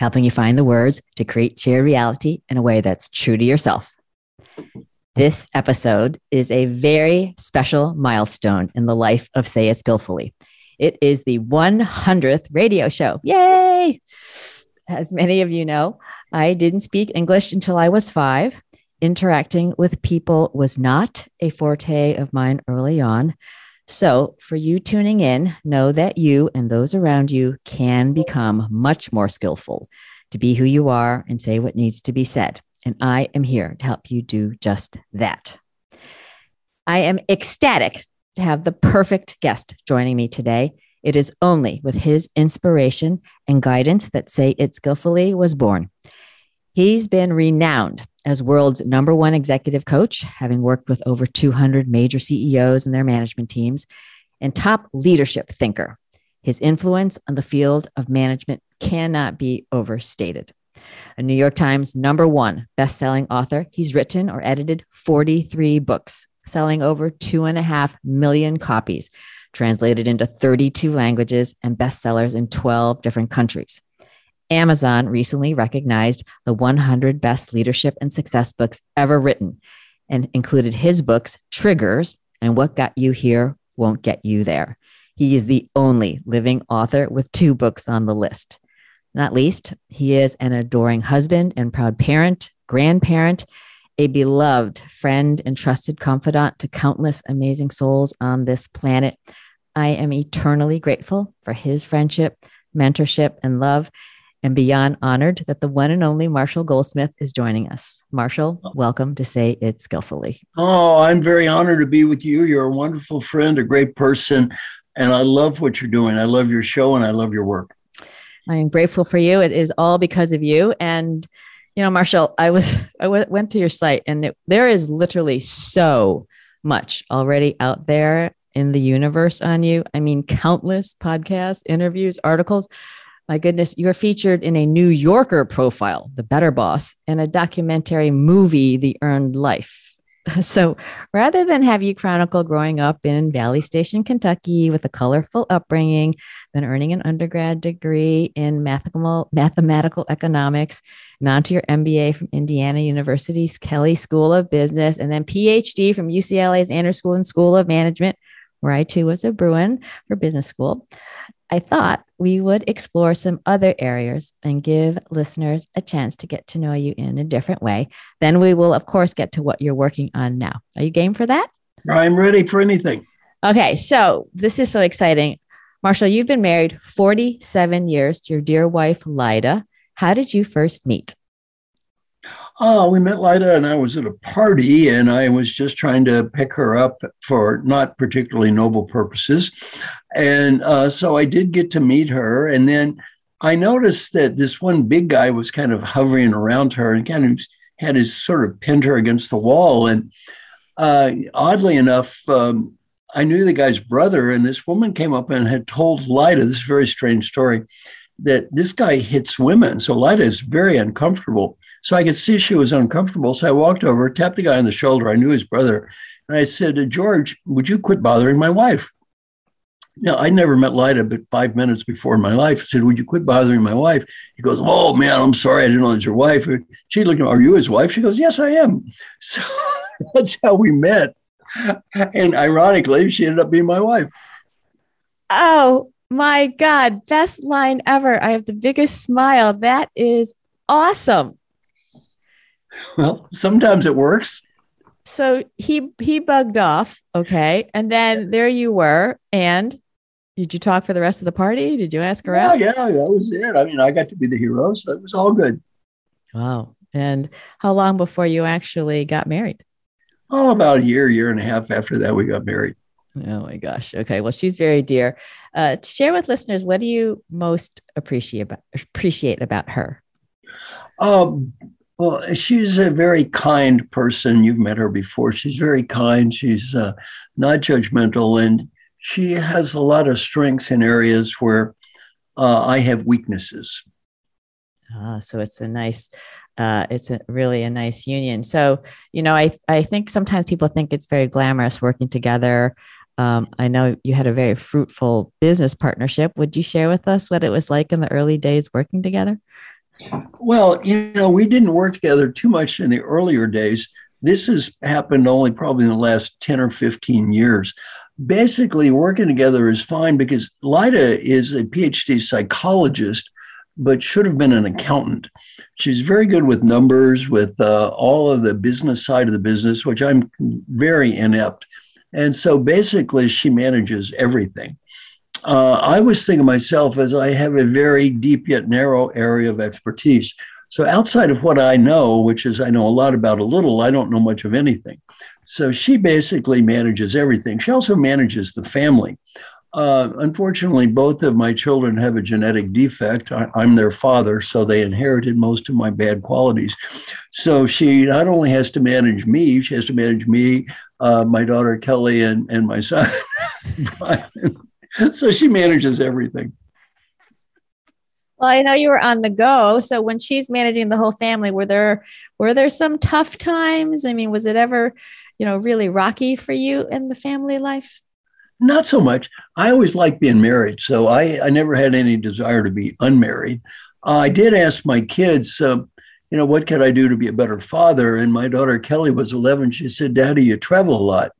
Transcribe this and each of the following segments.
helping you find the words to create shared reality in a way that's true to yourself. This episode is a very special milestone in the life of Say It Skillfully. It is the 100th radio show. Yay! As many of you know, I didn't speak English until I was five. Interacting with people was not a forte of mine early on. So, for you tuning in, know that you and those around you can become much more skillful to be who you are and say what needs to be said. And I am here to help you do just that. I am ecstatic to have the perfect guest joining me today. It is only with his inspiration and guidance that Say It Skillfully was born. He's been renowned as world's number one executive coach, having worked with over 200 major CEOs and their management teams, and top leadership thinker. His influence on the field of management cannot be overstated. A New York Times number one best-selling author, he's written or edited 43 books, selling over two and a half million copies, translated into 32 languages and bestsellers in 12 different countries. Amazon recently recognized the 100 best leadership and success books ever written and included his books, Triggers and What Got You Here Won't Get You There. He is the only living author with two books on the list. Not least, he is an adoring husband and proud parent, grandparent, a beloved friend and trusted confidant to countless amazing souls on this planet. I am eternally grateful for his friendship, mentorship, and love and beyond honored that the one and only Marshall Goldsmith is joining us. Marshall, oh. welcome to Say It Skillfully. Oh, I'm very honored to be with you. You're a wonderful friend, a great person, and I love what you're doing. I love your show and I love your work. I am grateful for you. It is all because of you. And, you know, Marshall, I was, I w- went to your site and it, there is literally so much already out there in the universe on you. I mean, countless podcasts, interviews, articles my goodness, you're featured in a New Yorker profile, The Better Boss, and a documentary movie, The Earned Life. So rather than have you chronicle growing up in Valley Station, Kentucky with a colorful upbringing, then earning an undergrad degree in mathematical, mathematical economics, and on to your MBA from Indiana University's Kelley School of Business, and then PhD from UCLA's Anderson School of Management, where I too was a Bruin for business school. I thought we would explore some other areas and give listeners a chance to get to know you in a different way. Then we will, of course, get to what you're working on now. Are you game for that? I'm ready for anything. Okay, so this is so exciting. Marshall, you've been married 47 years to your dear wife, Lyda. How did you first meet? Oh, we met Lyda and I was at a party and I was just trying to pick her up for not particularly noble purposes. And uh, so I did get to meet her. And then I noticed that this one big guy was kind of hovering around her and kind of had his sort of pinned her against the wall. And uh, oddly enough, um, I knew the guy's brother, and this woman came up and had told Lyda this very strange story that this guy hits women. So Lyda is very uncomfortable. So I could see she was uncomfortable. So I walked over, tapped the guy on the shoulder. I knew his brother. And I said, uh, George, would you quit bothering my wife? Now, I never met Lyda, but five minutes before in my life, I said, Would you quit bothering my wife? He goes, Oh, man, I'm sorry. I didn't know it's your wife. She looked at him, Are you his wife? She goes, Yes, I am. So that's how we met. And ironically, she ended up being my wife. Oh, my God. Best line ever. I have the biggest smile. That is awesome. Well, sometimes it works. So he he bugged off, okay, and then there you were. And did you talk for the rest of the party? Did you ask around? Yeah, yeah, that was it. I mean, I got to be the hero, so it was all good. Wow. And how long before you actually got married? Oh, about a year, year and a half after that, we got married. Oh my gosh. Okay. Well, she's very dear. Uh, to share with listeners, what do you most appreciate about appreciate about her? Um, Well, she's a very kind person. You've met her before. She's very kind. She's uh, not judgmental, and she has a lot of strengths in areas where uh, I have weaknesses. Ah, so it's a nice, uh, it's a really a nice union. So you know, I I think sometimes people think it's very glamorous working together. Um, I know you had a very fruitful business partnership. Would you share with us what it was like in the early days working together? Well, you know, we didn't work together too much in the earlier days. This has happened only probably in the last 10 or 15 years. Basically, working together is fine because Lyda is a PhD psychologist, but should have been an accountant. She's very good with numbers, with uh, all of the business side of the business, which I'm very inept. And so basically, she manages everything uh, I was thinking myself as I have a very deep yet narrow area of expertise. So outside of what I know, which is I know a lot about a little, I don't know much of anything. So she basically manages everything. She also manages the family. Uh, unfortunately, both of my children have a genetic defect. I, am their father, so they inherited most of my bad qualities. So she not only has to manage me, she has to manage me, uh, my daughter Kelly, and, and my son. so she manages everything. Well, I know you were on the go. So when she's managing the whole family, were there were there some tough times? I mean, was it ever, you know, really rocky for you in the family life? Not so much. I always liked being married, so I, I never had any desire to be unmarried. Uh, I did ask my kids, uh, you know, what can I do to be a better father? And my daughter Kelly was 11. She said, Daddy, you travel a lot.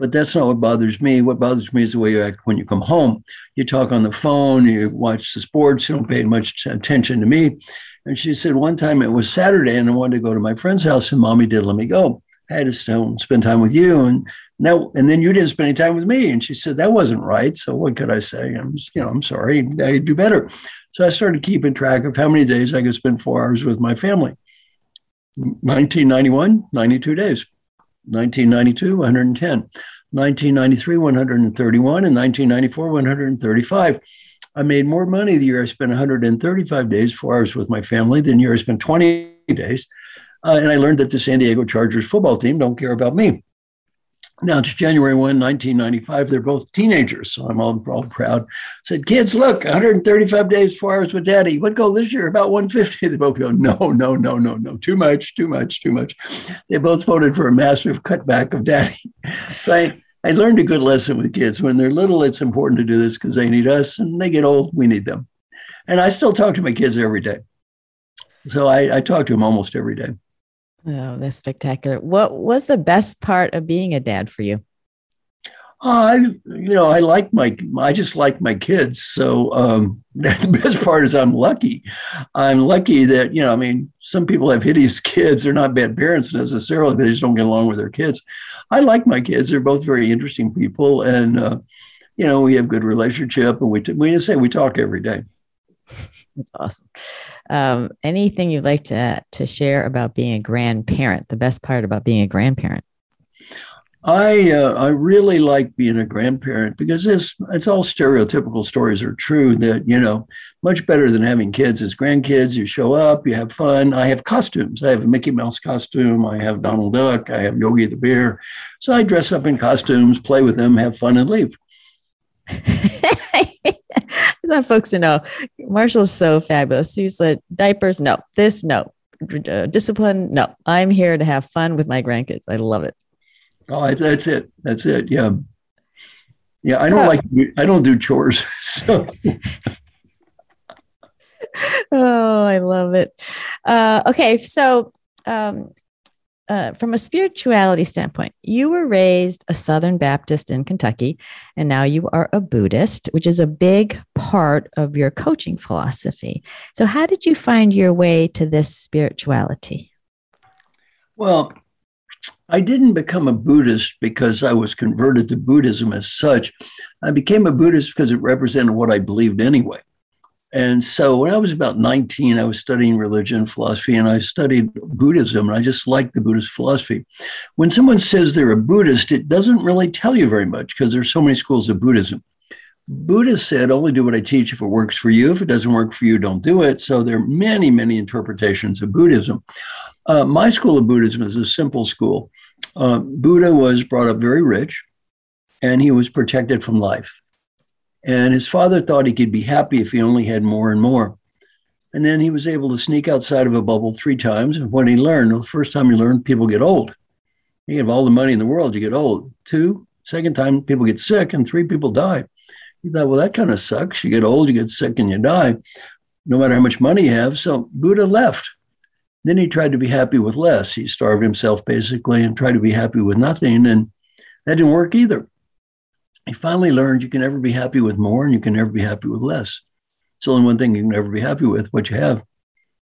But that's not what bothers me. What bothers me is the way you act when you come home. You talk on the phone, you watch the sports, you don't pay much attention to me. And she said one time it was Saturday and I wanted to go to my friend's house and mommy did let me go. I had to spend time with you. And now, and then you didn't spend any time with me. And she said, that wasn't right. So what could I say? I'm, you know, I'm sorry. I do better. So I started keeping track of how many days I could spend four hours with my family. 1991, 92 days. 1992, 110. 1993, 131. And 1994, 135. I made more money the year I spent 135 days, four hours with my family, than the year I spent 20 days. Uh, and I learned that the San Diego Chargers football team don't care about me. Now it's January 1, 1995. They're both teenagers. So I'm all, all proud. Said, kids, look, 135 days, four hours with daddy. What goal this year? About 150. They both go, no, no, no, no, no. Too much, too much, too much. They both voted for a massive cutback of daddy. So I, I learned a good lesson with kids. When they're little, it's important to do this because they need us. And they get old, we need them. And I still talk to my kids every day. So I, I talk to them almost every day. Oh, that's spectacular. What was the best part of being a dad for you? I, you know, I like my, I just like my kids. So um, the best part is I'm lucky. I'm lucky that, you know, I mean, some people have hideous kids. They're not bad parents necessarily, they just don't get along with their kids. I like my kids. They're both very interesting people. And, uh, you know, we have good relationship and we, t- we just say we talk every day. That's awesome. Um, anything you'd like to to share about being a grandparent? The best part about being a grandparent? I uh, I really like being a grandparent because it's it's all stereotypical stories are true that you know much better than having kids is grandkids. You show up, you have fun. I have costumes. I have a Mickey Mouse costume. I have Donald Duck. I have Yogi the Bear. So I dress up in costumes, play with them, have fun, and leave. Want folks to know Marshall's so fabulous. He said, diapers, no. This, no. Uh, discipline, no. I'm here to have fun with my grandkids. I love it. Oh, that's it. That's it. Yeah. Yeah. I so, don't like, I don't do chores. So. oh, I love it. Uh, okay. So, um, uh, from a spirituality standpoint, you were raised a Southern Baptist in Kentucky, and now you are a Buddhist, which is a big part of your coaching philosophy. So, how did you find your way to this spirituality? Well, I didn't become a Buddhist because I was converted to Buddhism as such. I became a Buddhist because it represented what I believed anyway. And so when I was about 19, I was studying religion, philosophy, and I studied Buddhism. And I just liked the Buddhist philosophy. When someone says they're a Buddhist, it doesn't really tell you very much because there's so many schools of Buddhism. Buddha said, only do what I teach if it works for you. If it doesn't work for you, don't do it. So there are many, many interpretations of Buddhism. Uh, my school of Buddhism is a simple school. Uh, Buddha was brought up very rich and he was protected from life. And his father thought he could be happy if he only had more and more. And then he was able to sneak outside of a bubble three times. And what he learned, the first time he learned, people get old. You have all the money in the world, you get old. Two, second time, people get sick, and three, people die. He thought, well, that kind of sucks. You get old, you get sick, and you die, no matter how much money you have. So Buddha left. Then he tried to be happy with less. He starved himself basically and tried to be happy with nothing. And that didn't work either. He finally learned you can never be happy with more and you can never be happy with less. It's only one thing you can never be happy with, what you have.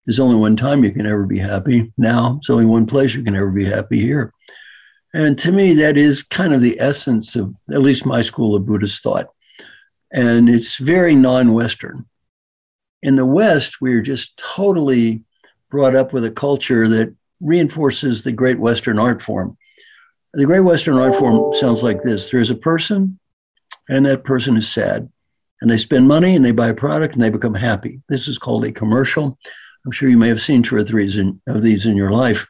There's only one time you can ever be happy. Now, it's only one place you can ever be happy here. And to me, that is kind of the essence of at least my school of Buddhist thought. And it's very non Western. In the West, we're just totally brought up with a culture that reinforces the great Western art form. The great Western art form sounds like this there's a person, and that person is sad and they spend money and they buy a product and they become happy. This is called a commercial. I'm sure you may have seen two or three of these in your life.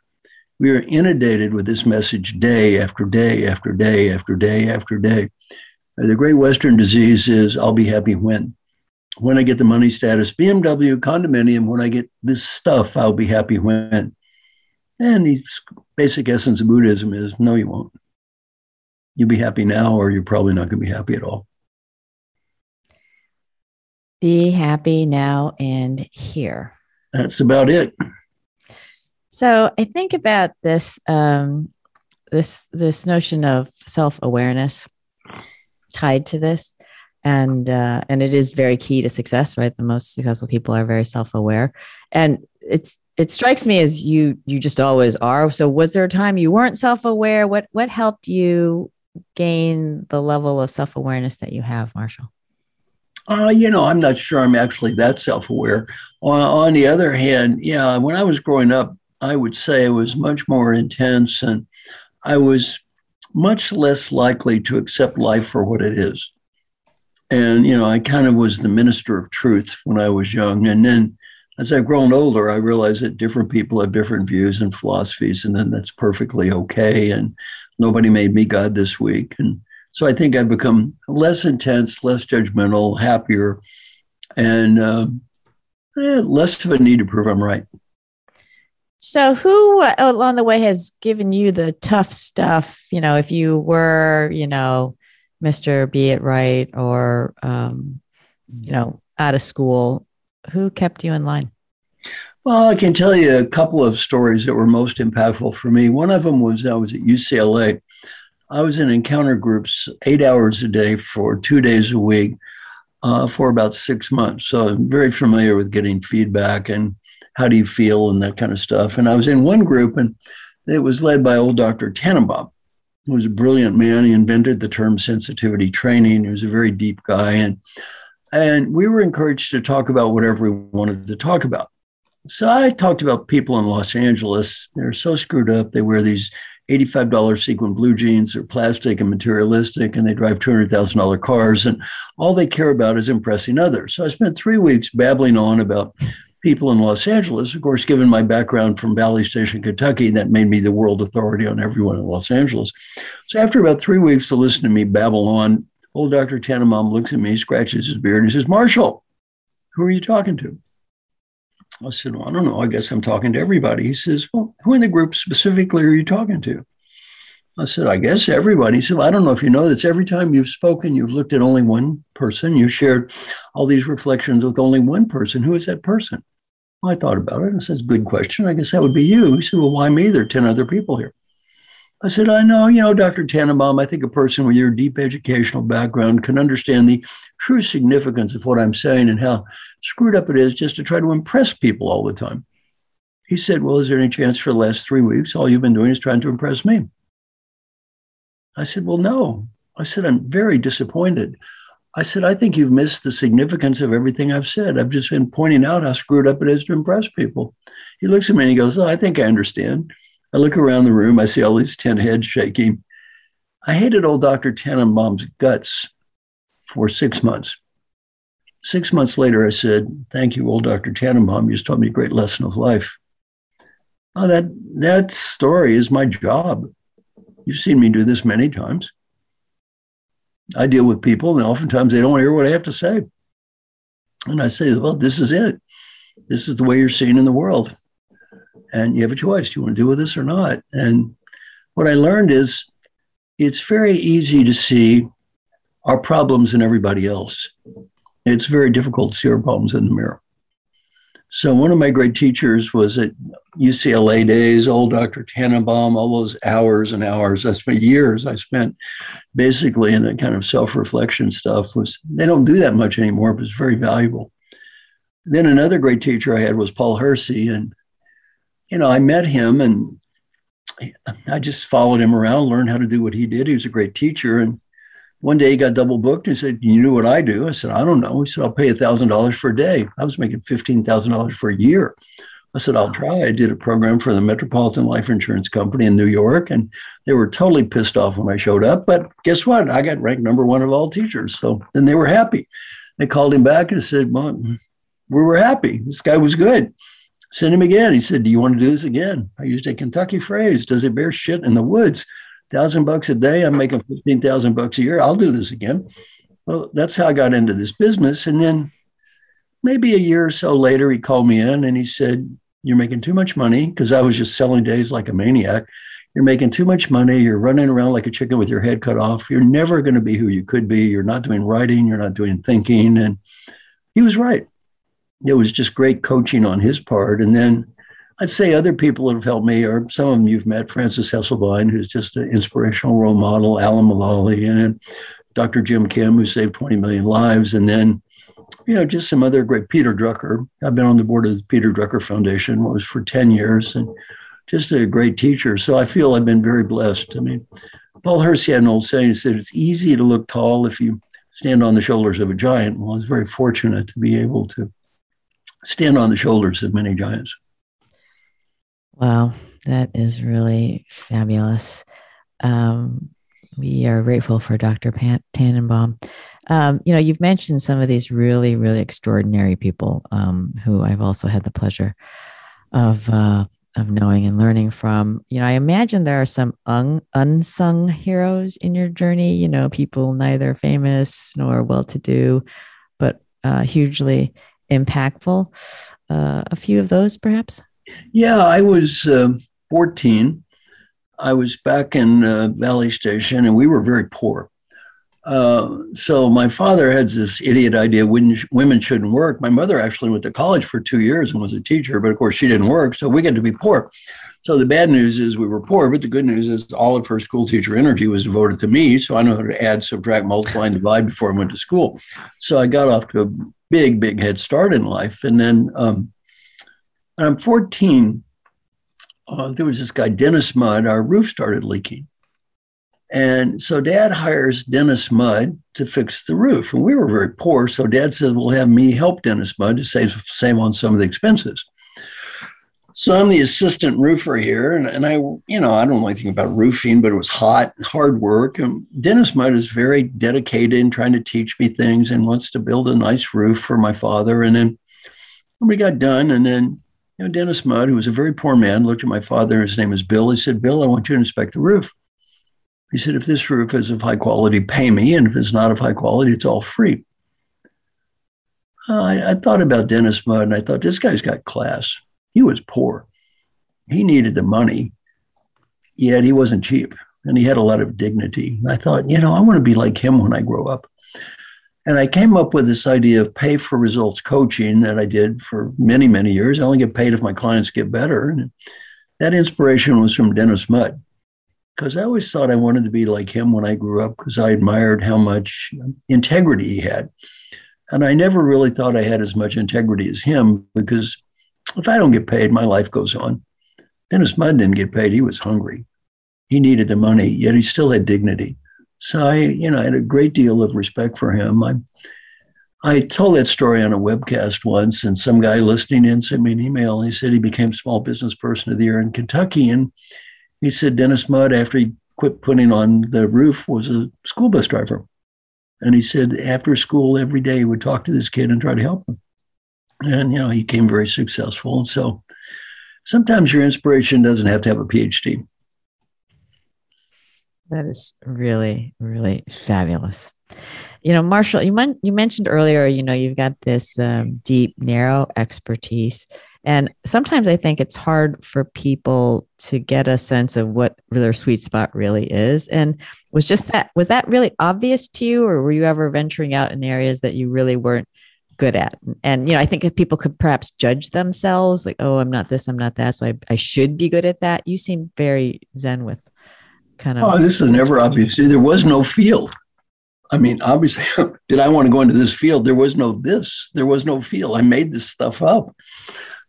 We are inundated with this message day after day after day after day after day. The great Western disease is I'll be happy when. When I get the money status, BMW, condominium, when I get this stuff, I'll be happy when. And the basic essence of Buddhism is no, you won't. You'll be happy now, or you're probably not going to be happy at all. Be happy now and here. That's about it. So I think about this um, this this notion of self awareness tied to this, and uh, and it is very key to success. Right, the most successful people are very self aware, and it's it strikes me as you you just always are. So was there a time you weren't self aware? What what helped you gain the level of self awareness that you have, Marshall? Uh, you know, I'm not sure I'm actually that self aware. On, the other hand, yeah, when I was growing up, I would say it was much more intense and I was much less likely to accept life for what it is. And, you know, I kind of was the minister of truth when I was young. And then as I've grown older, I realized that different people have different views and philosophies, and then that's perfectly okay. And nobody made me God this week. And so I think I've become less intense, less judgmental, happier, and uh, eh, less of a need to prove I'm right. So, who uh, along the way has given you the tough stuff? You know, if you were, you know, Mister Be It Right, or um, you know, out of school, who kept you in line? Well, I can tell you a couple of stories that were most impactful for me. One of them was I was at UCLA I was in encounter groups eight hours a day for two days a week uh, for about six months. So I'm very familiar with getting feedback and how do you feel and that kind of stuff. And I was in one group and it was led by old Dr. Tannenbaum, who was a brilliant man. He invented the term sensitivity training. He was a very deep guy. And, and we were encouraged to talk about whatever we wanted to talk about. So I talked about people in Los Angeles. They're so screwed up. They wear these $85 sequin blue jeans. They're plastic and materialistic, and they drive $200,000 cars. And all they care about is impressing others. So I spent three weeks babbling on about people in Los Angeles. Of course, given my background from Valley Station, Kentucky, that made me the world authority on everyone in Los Angeles. So after about three weeks to listen to me babble on, old Dr. Tannenbaum looks at me, scratches his beard, and says, Marshall, who are you talking to? I said, Well, I don't know. I guess I'm talking to everybody. He says, Well, who in the group specifically are you talking to? I said, I guess everybody. He said, well, I don't know if you know this. Every time you've spoken, you've looked at only one person. You shared all these reflections with only one person. Who is that person? Well, I thought about it. I said, Good question. I guess that would be you. He said, Well, why me? There are 10 other people here. I said, I know, you know, Dr. Tannenbaum, I think a person with your deep educational background can understand the true significance of what I'm saying and how screwed up it is just to try to impress people all the time. He said, Well, is there any chance for the last three weeks all you've been doing is trying to impress me? I said, Well, no. I said, I'm very disappointed. I said, I think you've missed the significance of everything I've said. I've just been pointing out how screwed up it is to impress people. He looks at me and he goes, Oh, I think I understand. I look around the room, I see all these 10 heads shaking. I hated old Dr. Tannenbaum's guts for six months. Six months later, I said, Thank you, old Dr. Tannenbaum. You just taught me a great lesson of life. Oh, that, that story is my job. You've seen me do this many times. I deal with people, and oftentimes they don't hear what I have to say. And I say, Well, this is it. This is the way you're seen in the world. And you have a choice. Do you want to deal with this or not? And what I learned is it's very easy to see our problems in everybody else. It's very difficult to see our problems in the mirror. So one of my great teachers was at UCLA days, old Dr. Tannenbaum, all those hours and hours. I spent years I spent basically in that kind of self-reflection stuff was they don't do that much anymore, but it's very valuable. Then another great teacher I had was Paul Hersey. And, you know, I met him and I just followed him around, learned how to do what he did. He was a great teacher. And one day he got double booked and said, You know what I do? I said, I don't know. He said, I'll pay $1,000 for a day. I was making $15,000 for a year. I said, I'll try. I did a program for the Metropolitan Life Insurance Company in New York, and they were totally pissed off when I showed up. But guess what? I got ranked number one of all teachers. So then they were happy. They called him back and said, well, We were happy. This guy was good. Send him again. He said, Do you want to do this again? I used a Kentucky phrase Does it bear shit in the woods? thousand bucks a day. I'm making fifteen thousand bucks a year. I'll do this again. Well, that's how I got into this business. And then maybe a year or so later, he called me in and he said, "You're making too much money because I was just selling days like a maniac. You're making too much money. You're running around like a chicken with your head cut off. You're never going to be who you could be. You're not doing writing. You're not doing thinking." And he was right. It was just great coaching on his part. And then I'd say other people that have helped me are some of them you've met, Frances Hesselbein, who's just an inspirational role model, Alan Mulally, and Dr. Jim Kim, who saved 20 million lives, and then, you know, just some other great, Peter Drucker. I've been on the board of the Peter Drucker Foundation, was for 10 years, and just a great teacher. So I feel I've been very blessed. I mean, Paul Hersey had an old saying, he said, it's easy to look tall if you stand on the shoulders of a giant. Well, I was very fortunate to be able to stand on the shoulders of many giants. Wow, that is really fabulous. Um, we are grateful for Dr. Pat Tannenbaum. Um, you know, you've mentioned some of these really, really extraordinary people um, who I've also had the pleasure of uh, of knowing and learning from. You know, I imagine there are some un- unsung heroes in your journey. You know, people neither famous nor well to do, but uh, hugely impactful. Uh, a few of those, perhaps. Yeah, I was uh, 14. I was back in uh, Valley Station, and we were very poor. Uh, so my father had this idiot idea women, women shouldn't work. My mother actually went to college for two years and was a teacher, but of course she didn't work, so we got to be poor. So the bad news is we were poor, but the good news is all of her school teacher energy was devoted to me. So I know how to add, subtract, multiply, and divide before I went to school. So I got off to a big, big head start in life. And then um, and I'm 14. Uh, there was this guy, Dennis Mudd. Our roof started leaking. And so dad hires Dennis Mudd to fix the roof. And we were very poor. So dad said, We'll have me help Dennis Mudd to save, save on some of the expenses. So I'm the assistant roofer here. And, and I, you know, I don't know anything about roofing, but it was hot, hard work. And Dennis Mudd is very dedicated in trying to teach me things and wants to build a nice roof for my father. And then we got done. And then you know, Dennis Mudd, who was a very poor man, looked at my father. His name is Bill. He said, Bill, I want you to inspect the roof. He said, if this roof is of high quality, pay me. And if it's not of high quality, it's all free. I, I thought about Dennis Mudd and I thought, this guy's got class. He was poor. He needed the money, yet he wasn't cheap and he had a lot of dignity. I thought, you know, I want to be like him when I grow up. And I came up with this idea of pay for results coaching that I did for many, many years. I only get paid if my clients get better. And that inspiration was from Dennis Mudd, because I always thought I wanted to be like him when I grew up, because I admired how much integrity he had. And I never really thought I had as much integrity as him, because if I don't get paid, my life goes on. Dennis Mudd didn't get paid. He was hungry. He needed the money, yet he still had dignity. So I, you know, I had a great deal of respect for him. I, I told that story on a webcast once, and some guy listening in sent me an email. He said he became Small Business Person of the Year in Kentucky, and he said Dennis Mudd, after he quit putting on the roof, was a school bus driver. And he said after school every day he would talk to this kid and try to help him. And you know, he became very successful. So sometimes your inspiration doesn't have to have a PhD. That is really, really fabulous. You know, Marshall, you, you mentioned earlier, you know, you've got this um, deep, narrow expertise. And sometimes I think it's hard for people to get a sense of what their sweet spot really is. And was just that, was that really obvious to you, or were you ever venturing out in areas that you really weren't good at? And, you know, I think if people could perhaps judge themselves, like, oh, I'm not this, I'm not that, so I, I should be good at that. You seem very zen with kind of. Oh, this is never obvious. There was no field. I mean, obviously, did I want to go into this field? There was no this. There was no field. I made this stuff up.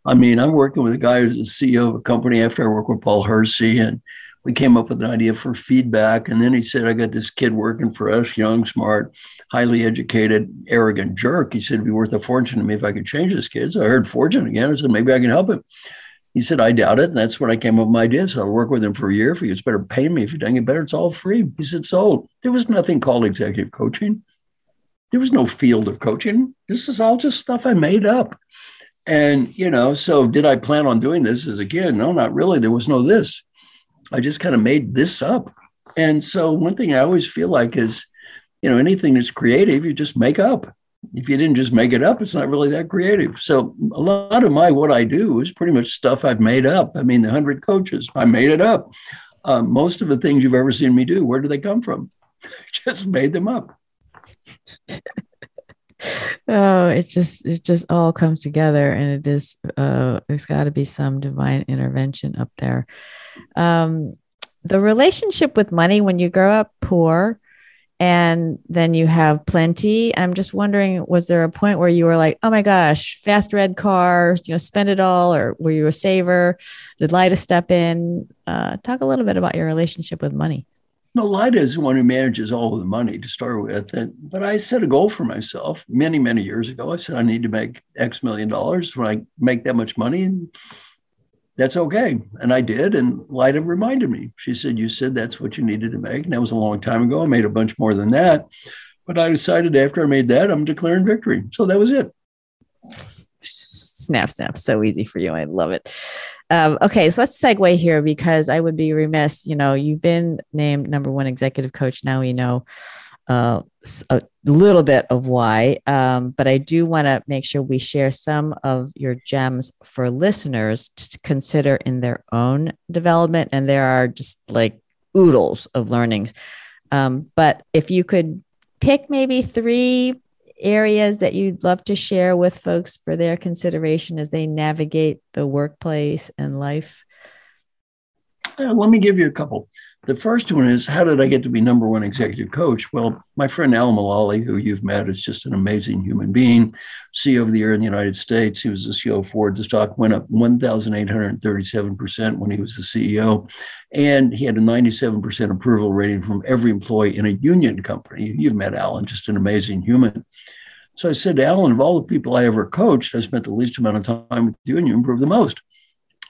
I mean, I'm working with a guy who's the CEO of a company after I work with Paul Hersey, and we came up with an idea for feedback. And then he said, I got this kid working for us, young, smart, highly educated, arrogant jerk. He said, it'd be worth a fortune to me if I could change this kid. So I heard fortune again. I said, maybe I can help him. He said, I doubt it. And that's when I came up with my idea. So I'll work with him for a year. If he gets better, pay me. If he doesn't get better, it's all free. He said, sold. There was nothing called executive coaching. There was no field of coaching. This is all just stuff I made up. And, you know, so did I plan on doing this as a kid? No, not really. There was no this. I just kind of made this up. And so one thing I always feel like is, you know, anything that's creative, you just make up. If you didn't just make it up, it's not really that creative. So a lot of my what I do is pretty much stuff I've made up. I mean, the hundred coaches, I made it up. Um, most of the things you've ever seen me do, where do they come from? just made them up. oh it just it just all comes together and it is uh there's got to be some divine intervention up there um the relationship with money when you grow up poor and then you have plenty i'm just wondering was there a point where you were like oh my gosh fast red car you know spend it all or were you a saver did lyda step in uh, talk a little bit about your relationship with money no, Lyda is the one who manages all of the money to start with. And, but I set a goal for myself many, many years ago. I said, I need to make X million dollars when I make that much money. And that's okay. And I did. And Lyda reminded me. She said, You said that's what you needed to make. And that was a long time ago. I made a bunch more than that. But I decided after I made that, I'm declaring victory. So that was it. Snap, snap. So easy for you. I love it. Um, okay, so let's segue here because I would be remiss. You know, you've been named number one executive coach. Now we know uh, a little bit of why, um, but I do want to make sure we share some of your gems for listeners to consider in their own development. And there are just like oodles of learnings. Um, but if you could pick maybe three areas that you'd love to share with folks for their consideration as they navigate the workplace and life? Let me give you a couple. The first one is how did I get to be number one executive coach? Well, my friend Alan Mulally, who you've met, is just an amazing human being, CEO of the year in the United States. He was the CEO of Ford. The stock went up 1,837% when he was the CEO. And he had a 97% approval rating from every employee in a union company. You've met Alan, just an amazing human. So I said to Alan, of all the people I ever coached, I spent the least amount of time with you and you improved the most.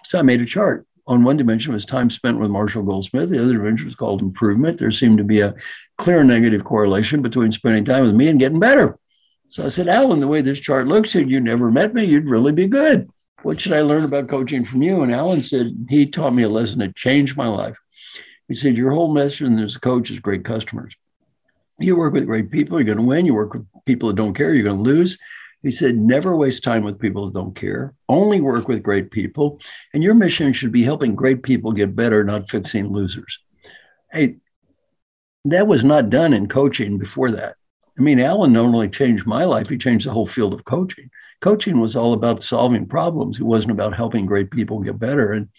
So I made a chart on one dimension was time spent with Marshall Goldsmith. The other dimension was called improvement. There seemed to be a clear negative correlation between spending time with me and getting better. So I said, Alan, the way this chart looks, and you never met me, you'd really be good. What should I learn about coaching from you? And Alan said, he taught me a lesson that changed my life. He said, your whole mission as a coach is great customers. You work with great people, you're going to win. You work with people that don't care, you're going to lose. He said, never waste time with people that don't care. Only work with great people. And your mission should be helping great people get better, not fixing losers. Hey, that was not done in coaching before that. I mean, Alan not only changed my life, he changed the whole field of coaching. Coaching was all about solving problems. It wasn't about helping great people get better. And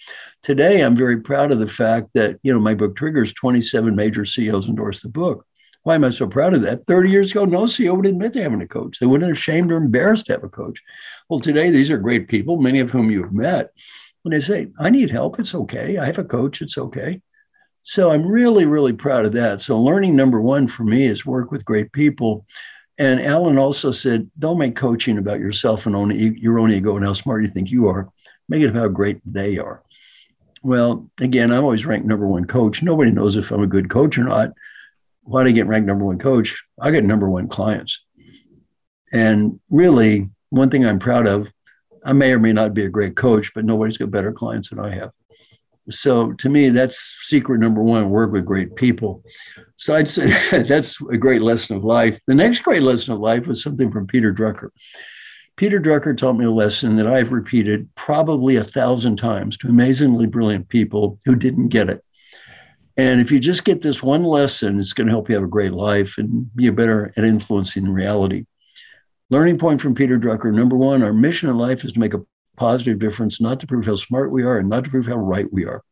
today I'm very proud of the fact that, you know, my book triggers 27 major CEOs endorsed the book. Why am I so proud of that? 30 years ago, no CEO would admit to having a coach. They wouldn't ashamed or embarrassed to have a coach. Well, today, these are great people, many of whom you've met. When they say, I need help, it's okay. I have a coach, it's okay. So I'm really, really proud of that. So learning number one for me is work with great people. And Alan also said, don't make coaching about yourself and only your own ego and how smart you think you are. Make it about how great they are. Well, again, I'm always ranked number one coach. Nobody knows if I'm a good coach or not why did I get ranked number one coach? I got number one clients. And really, one thing I'm proud of, I may or may not be a great coach, but nobody's got better clients than I have. So to me, that's secret number one work with great people. So I'd say that's a great lesson of life. The next great lesson of life was something from Peter Drucker. Peter Drucker taught me a lesson that I've repeated probably a thousand times to amazingly brilliant people who didn't get it. And if you just get this one lesson, it's going to help you have a great life and be better at influencing reality. Learning point from Peter Drucker number one, our mission in life is to make a positive difference, not to prove how smart we are and not to prove how right we are.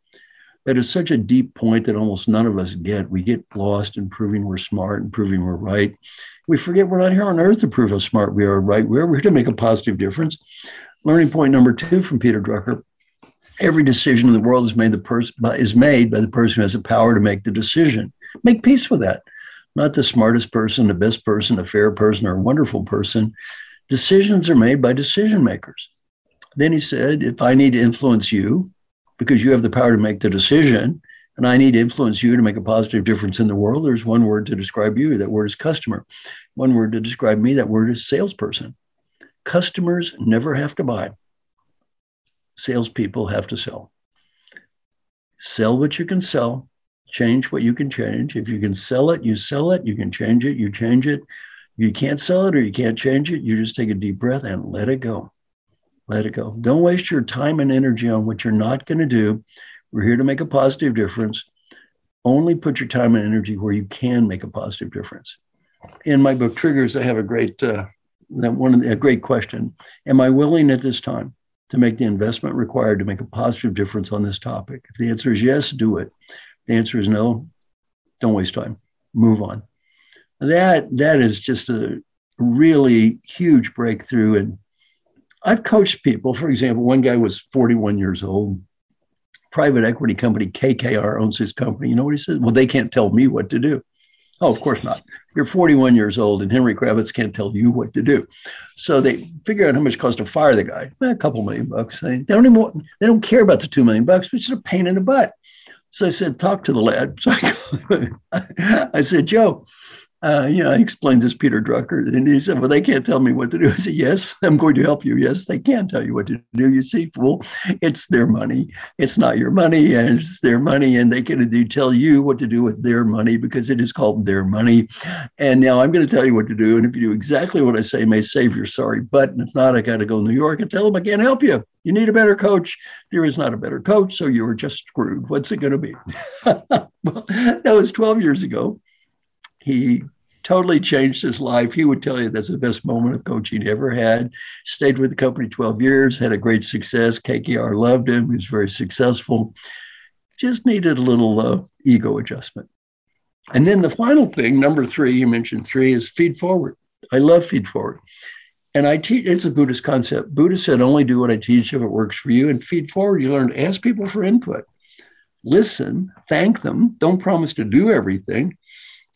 That is such a deep point that almost none of us get. We get lost in proving we're smart and proving we're right. We forget we're not here on earth to prove how smart we are right. We're here to make a positive difference. Learning point number two from Peter Drucker every decision in the world is made the person is made by the person who has the power to make the decision. Make peace with that. Not the smartest person, the best person, a fair person, or a wonderful person. Decisions are made by decision makers. Then he said, if I need to influence you, because you have the power to make the decision, and I need to influence you to make a positive difference in the world, there's one word to describe you. That word is customer. One word to describe me, that word is salesperson. Customers never have to buy salespeople have to sell. Sell what you can sell, change what you can change. If you can sell it, you sell it. You can change it, you change it. You can't sell it or you can't change it. You just take a deep breath and let it go. Let it go. Don't waste your time and energy on what you're not going to do. We're here to make a positive difference. Only put your time and energy where you can make a positive difference. In my book Triggers, I have a great uh, one a great question. Am I willing at this time to make the investment required to make a positive difference on this topic? If the answer is yes, do it. If the answer is no, don't waste time. Move on. That that is just a really huge breakthrough. And I've coached people. For example, one guy was 41 years old. Private equity company KKR owns his company. You know what he says? Well, they can't tell me what to do. Oh, of course not. You're 41 years old, and Henry Kravis can't tell you what to do. So they figure out how much it costs to fire the guy. Eh, a couple million bucks. They, don't even want, they don't care about the two million bucks, which is a pain in the butt. So I said, talk to the lad. So I, I said, Joe, uh, you know, I explained this Peter Drucker, and he said, "Well, they can't tell me what to do." I said, "Yes, I'm going to help you. Yes, they can tell you what to do. You see, fool, it's their money. It's not your money, and it's their money, and they can do tell you what to do with their money because it is called their money. And now I'm going to tell you what to do, and if you do exactly what I say, may save your sorry butt. And if not, I got to go to New York and tell them I can't help you. You need a better coach. There is not a better coach, so you are just screwed. What's it going to be?" well, that was 12 years ago he totally changed his life. He would tell you that's the best moment of coaching he ever had. Stayed with the company 12 years, had a great success. KKR loved him. He was very successful. Just needed a little uh, ego adjustment. And then the final thing, number three, you mentioned three, is feed forward. I love feed forward. And I teach, it's a Buddhist concept. Buddha said, only do what I teach if it works for you. And feed forward, you learn to ask people for input, listen, thank them, don't promise to do everything,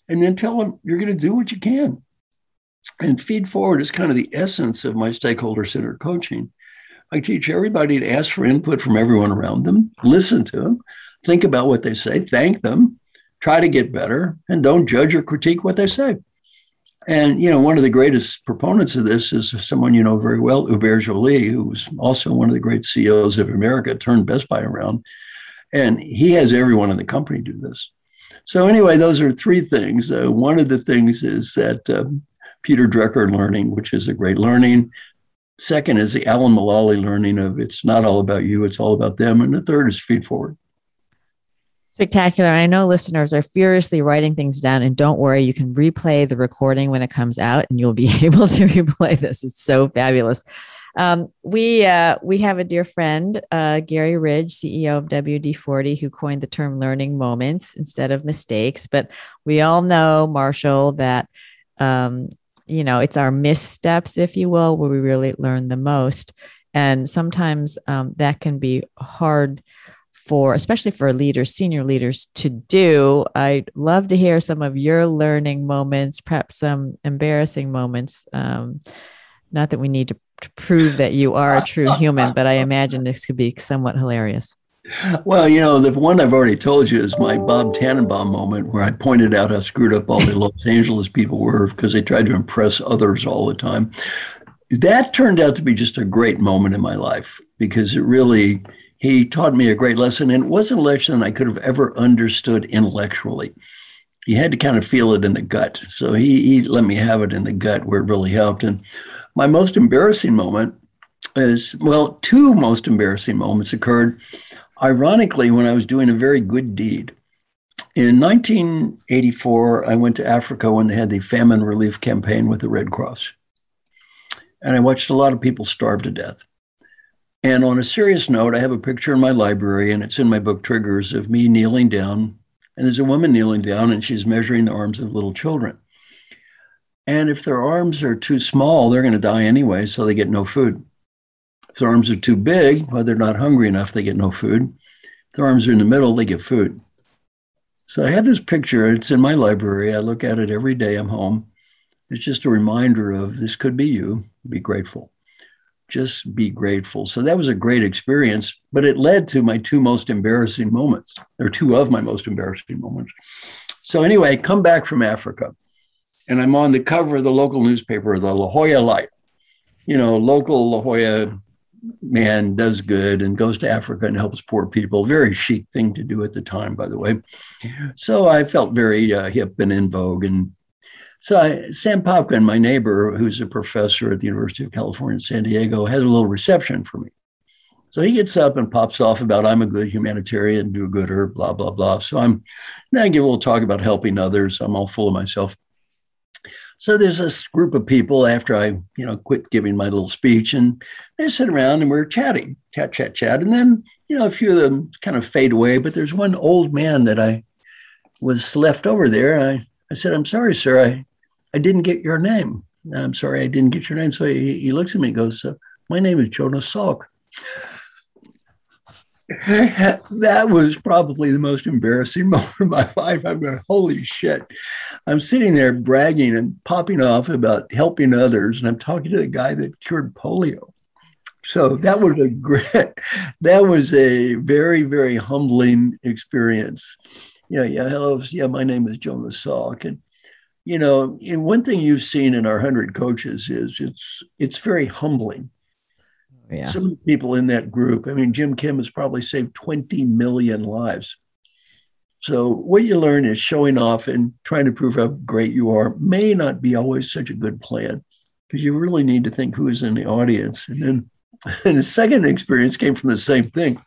and then tell them you're going to do what you can. And feed forward is kind of the essence of my stakeholder centered coaching. I teach everybody to ask for input from everyone around them, listen to them, think about what they say, thank them, try to get better, and don't judge or critique what they say. And you know, one of the greatest proponents of this is someone you know very well, Hubert Joly, who was also one of the great CEOs of America, turned Best Buy around. And he has everyone in the company do this. So, anyway, those are three things. Uh, one of the things is that um, Peter Drucker learning, which is a great learning. Second is the Alan Mulally learning of it's not all about you, it's all about them. And the third is feed forward. Spectacular. I know listeners are furiously writing things down, and don't worry, you can replay the recording when it comes out, and you'll be able to replay this. It's so fabulous. Um, we uh, we have a dear friend, uh, Gary Ridge, CEO of WD forty, who coined the term "learning moments" instead of mistakes. But we all know, Marshall, that um, you know it's our missteps, if you will, where we really learn the most, and sometimes um, that can be hard for especially for leaders senior leaders to do. I'd love to hear some of your learning moments perhaps some embarrassing moments. Um, not that we need to to prove that you are a true human, but I imagine this could be somewhat hilarious. Well, you know, the one I've already told you is my Bob Tannenbaum moment where I pointed out how screwed up all the Los Angeles people were because they tried to impress others all the time. That turned out to be just a great moment in my life because it really, he taught me a great lesson. And it wasn't a lesson I could have ever understood intellectually. You had to kind of feel it in the gut. So he, he let me have it in the gut where it really helped. And my most embarrassing moment is well, two most embarrassing moments occurred ironically when I was doing a very good deed. In 1984, I went to Africa when they had the famine relief campaign with the Red Cross. And I watched a lot of people starve to death. And on a serious note, I have a picture in my library, and it's in my book Triggers, of me kneeling down. And there's a woman kneeling down, and she's measuring the arms of little children. And if their arms are too small, they're going to die anyway, so they get no food. If their arms are too big, well, they're not hungry enough, they get no food. If their arms are in the middle, they get food. So I have this picture, it's in my library. I look at it every day I'm home. It's just a reminder of this could be you. Be grateful. Just be grateful. So that was a great experience, but it led to my two most embarrassing moments, or two of my most embarrassing moments. So anyway, come back from Africa and I'm on the cover of the local newspaper, the La Jolla Light. You know, local La Jolla man does good and goes to Africa and helps poor people. Very chic thing to do at the time, by the way. So I felt very uh, hip and in vogue. And so I, Sam Popkin, my neighbor, who's a professor at the University of California, San Diego, has a little reception for me. So he gets up and pops off about I'm a good humanitarian, do gooder, blah blah blah. So I'm then I give a little talk about helping others. I'm all full of myself. So there's this group of people after I, you know, quit giving my little speech, and they sit around and we're chatting, chat, chat, chat, and then you know a few of them kind of fade away. But there's one old man that I was left over there. I I said, I'm sorry, sir, I I didn't get your name. I'm sorry, I didn't get your name. So he, he looks at me and goes, uh, My name is Jonas Salk. that was probably the most embarrassing moment of my life. I'm going, holy shit. I'm sitting there bragging and popping off about helping others, and I'm talking to the guy that cured polio. So that was a great, that was a very, very humbling experience. Yeah, yeah, hello. Yeah, my name is Jonas Salk. And, you know, and one thing you've seen in our 100 coaches is it's it's very humbling yeah. Some of the people in that group, I mean, Jim Kim has probably saved 20 million lives. So, what you learn is showing off and trying to prove how great you are may not be always such a good plan because you really need to think who is in the audience. And then and the second experience came from the same thing.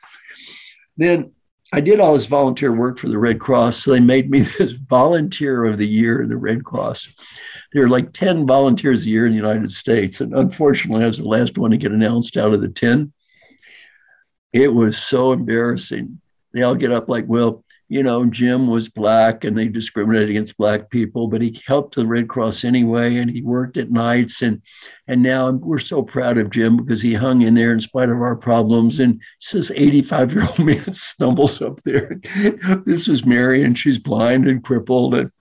Then I did all this volunteer work for the Red Cross. So they made me this volunteer of the year in the Red Cross there are like 10 volunteers a year in the United States. And unfortunately, I was the last one to get announced out of the 10. It was so embarrassing. They all get up like, well, you know, Jim was black and they discriminated against black people, but he helped the Red Cross anyway, and he worked at nights, and and now we're so proud of Jim because he hung in there in spite of our problems. And this 85 year old man stumbles up there. this is Mary, and she's blind and crippled, and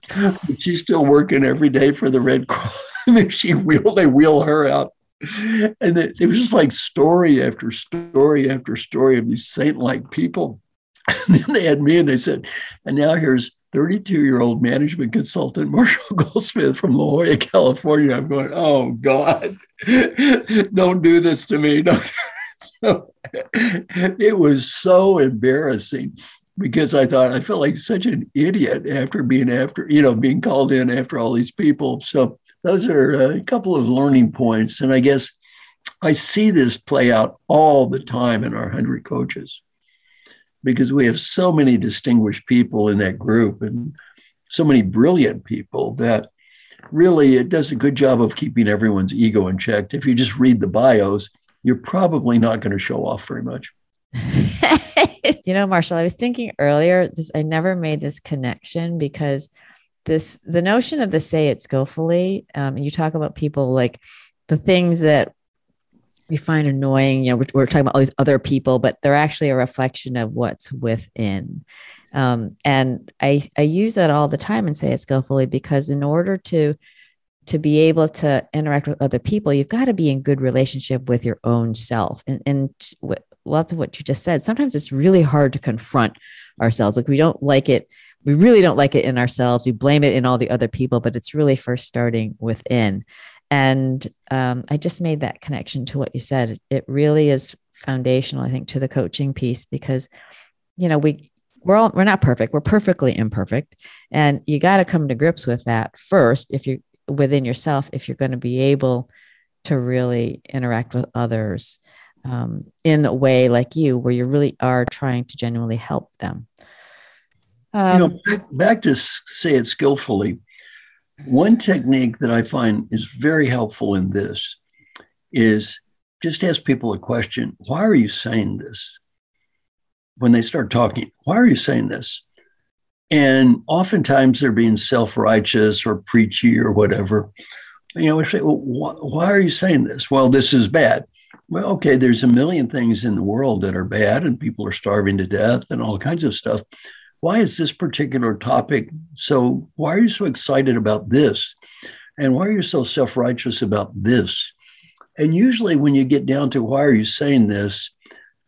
she's still working every day for the Red Cross. and she wheel they wheel her out and it, it was just like story after story after story of these saint-like people and then they had me and they said, and now here's 32 year old management consultant Marshall Goldsmith from La Jolla, California. I'm going, oh God, don't do this to me. So, it was so embarrassing because I thought I felt like such an idiot after being after, you know, being called in after all these people. So those are a couple of learning points. And I guess I see this play out all the time in our 100 coaches because we have so many distinguished people in that group and so many brilliant people that really it does a good job of keeping everyone's ego in check. If you just read the bios, you're probably not going to show off very much. you know, Marshall, I was thinking earlier, this I never made this connection because this the notion of the say it skillfully. Um, you talk about people like the things that we find annoying. You know, we're, we're, talking about all these other people, but they're actually a reflection of what's within. Um, and I I use that all the time and say it skillfully because in order to to be able to interact with other people, you've got to be in good relationship with your own self. And, and lots of what you just said. Sometimes it's really hard to confront ourselves. Like we don't like it. We really don't like it in ourselves. We blame it in all the other people, but it's really first starting within. And um, I just made that connection to what you said. It really is foundational, I think, to the coaching piece because, you know, we we're all we're not perfect. We're perfectly imperfect, and you got to come to grips with that first. If you're within yourself, if you're going to be able to really interact with others um, in a way like you, where you really are trying to genuinely help them. Um, you know, um, back, back to say it skillfully. One technique that I find is very helpful in this is just ask people a question Why are you saying this? When they start talking, why are you saying this? And oftentimes they're being self righteous or preachy or whatever. You know, we say, well, wh- why are you saying this? Well, this is bad. Well, okay, there's a million things in the world that are bad and people are starving to death and all kinds of stuff. Why is this particular topic so? Why are you so excited about this? And why are you so self righteous about this? And usually, when you get down to why are you saying this,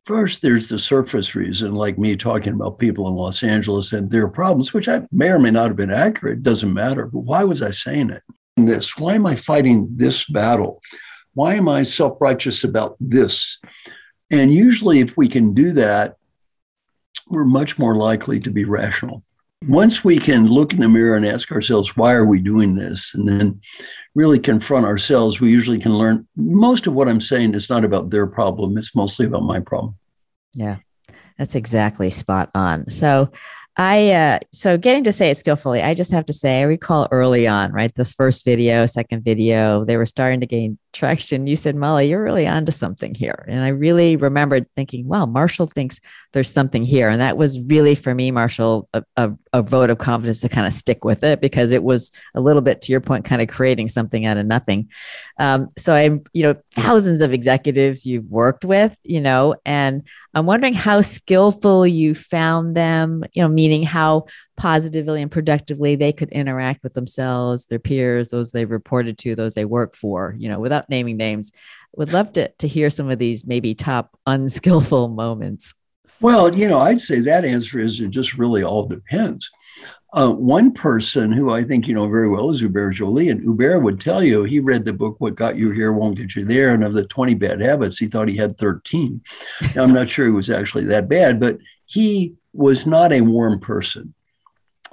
first there's the surface reason, like me talking about people in Los Angeles and their problems, which I may or may not have been accurate, doesn't matter. But why was I saying it? This, why am I fighting this battle? Why am I self righteous about this? And usually, if we can do that, we're much more likely to be rational. Once we can look in the mirror and ask ourselves, why are we doing this? And then really confront ourselves, we usually can learn most of what I'm saying is not about their problem, it's mostly about my problem. Yeah, that's exactly spot on. So, I uh, so getting to say it skillfully, I just have to say, I recall early on, right? This first video, second video, they were starting to gain traction. You said, Molly, you're really onto something here. And I really remembered thinking, wow, Marshall thinks there's something here. And that was really for me, Marshall, a, a, a vote of confidence to kind of stick with it because it was a little bit to your point, kind of creating something out of nothing. Um, so I'm, you know, thousands of executives you've worked with, you know, and I'm wondering how skillful you found them, you know, meaning how positively and productively they could interact with themselves, their peers, those they reported to, those they work for, you know, without naming names. Would love to, to hear some of these maybe top unskillful moments. Well, you know, I'd say that answer is it just really all depends. Uh, one person who I think you know very well is Hubert Joly, and Hubert would tell you he read the book "What Got You Here Won't Get You There," and of the twenty bad habits, he thought he had thirteen. Now, I'm not sure he was actually that bad, but he was not a warm person.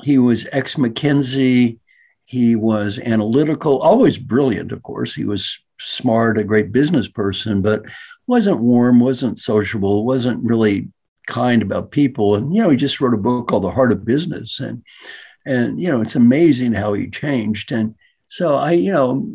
He was ex McKinsey. He was analytical, always brilliant, of course. He was smart, a great business person, but wasn't warm, wasn't sociable, wasn't really kind about people. And, you know, he just wrote a book called The Heart of Business. And, and, you know, it's amazing how he changed. And so I, you know,